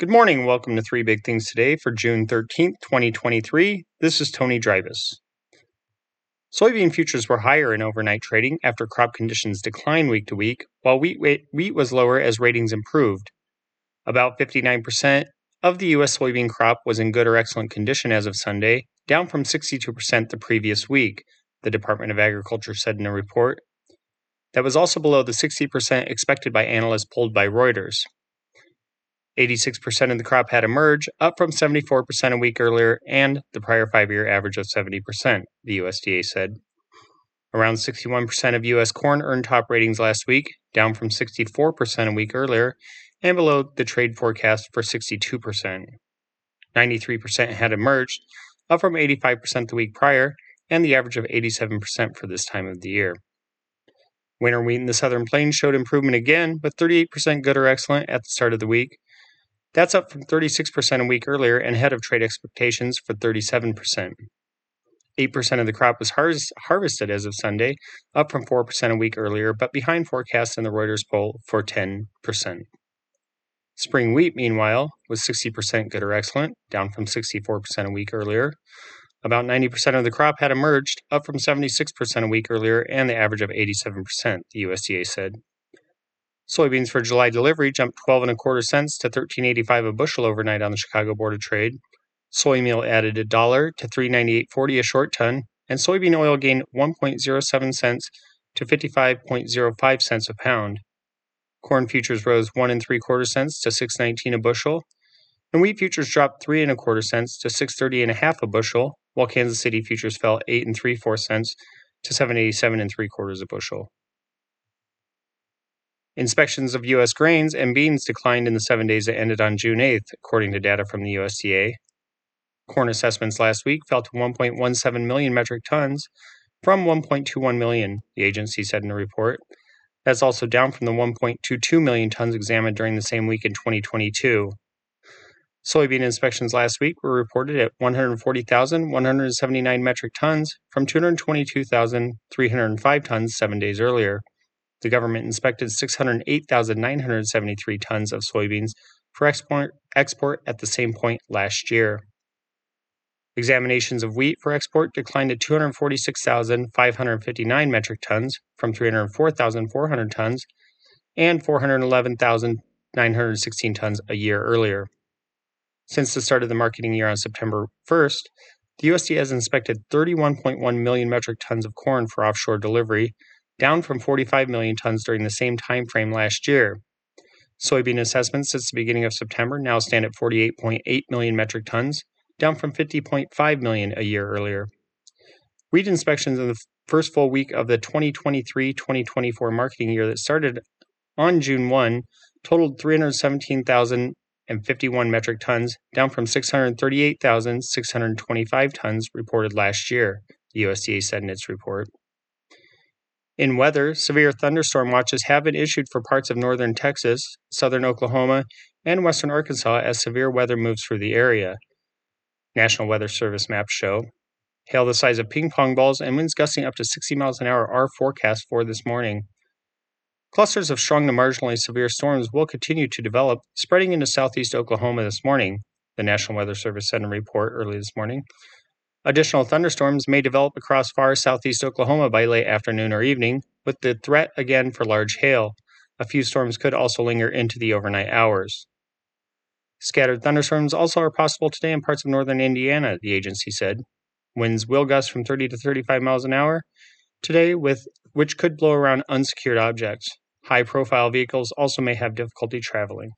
Good morning. Welcome to Three Big Things Today for June 13th, 2023. This is Tony Dreibus. Soybean futures were higher in overnight trading after crop conditions declined week to week, while wheat, wheat was lower as ratings improved. About 59% of the U.S. soybean crop was in good or excellent condition as of Sunday, down from 62% the previous week, the Department of Agriculture said in a report. That was also below the 60% expected by analysts polled by Reuters. 86% of the crop had emerged, up from 74% a week earlier and the prior five year average of 70%, the USDA said. Around 61% of U.S. corn earned top ratings last week, down from 64% a week earlier, and below the trade forecast for 62%. 93% had emerged, up from 85% the week prior, and the average of 87% for this time of the year. Winter wheat in the southern plains showed improvement again, with 38% good or excellent at the start of the week, that's up from 36% a week earlier and ahead of trade expectations for 37%. 8% of the crop was har- harvested as of Sunday, up from 4% a week earlier, but behind forecasts in the Reuters poll for 10%. Spring wheat, meanwhile, was 60% good or excellent, down from 64% a week earlier. About 90% of the crop had emerged, up from 76% a week earlier, and the average of 87%, the USDA said. Soybeans for July delivery jumped 12 and a quarter cents to 13.85 a bushel overnight on the Chicago Board of Trade. Soy meal added a dollar to 398.40 a short ton, and soybean oil gained 1.07 cents to 55.05 cents a pound. Corn futures rose one and three quarter cents to 6.19 a bushel, and wheat futures dropped three and a quarter cents to 6.30 and a half a bushel, while Kansas City futures fell eight and three four cents to 7.87 and three quarters a bushel. Inspections of U.S. grains and beans declined in the seven days that ended on June 8th, according to data from the USDA. Corn assessments last week fell to 1.17 million metric tons from 1.21 million, the agency said in a report. That's also down from the 1.22 million tons examined during the same week in 2022. Soybean inspections last week were reported at 140,179 metric tons from 222,305 tons seven days earlier. The government inspected 608,973 tons of soybeans for export, export at the same point last year. Examinations of wheat for export declined to 246,559 metric tons from 304,400 tons and 411,916 tons a year earlier. Since the start of the marketing year on September 1st, the USDA has inspected 31.1 million metric tons of corn for offshore delivery down from 45 million tons during the same time frame last year. Soybean assessments since the beginning of September now stand at 48.8 million metric tons, down from 50.5 million a year earlier. Wheat inspections in the first full week of the 2023 2024 marketing year that started on June 1 totaled 317,051 metric tons, down from 638,625 tons reported last year, the USDA said in its report. In weather, severe thunderstorm watches have been issued for parts of northern Texas, southern Oklahoma, and western Arkansas as severe weather moves through the area. National Weather Service maps show hail the size of ping pong balls and winds gusting up to 60 miles an hour are forecast for this morning. Clusters of strong to marginally severe storms will continue to develop, spreading into southeast Oklahoma this morning, the National Weather Service sent a report early this morning. Additional thunderstorms may develop across far southeast Oklahoma by late afternoon or evening, with the threat again for large hail. A few storms could also linger into the overnight hours. Scattered thunderstorms also are possible today in parts of northern Indiana, the agency said. Winds will gust from 30 to 35 miles an hour today, with which could blow around unsecured objects. High profile vehicles also may have difficulty traveling.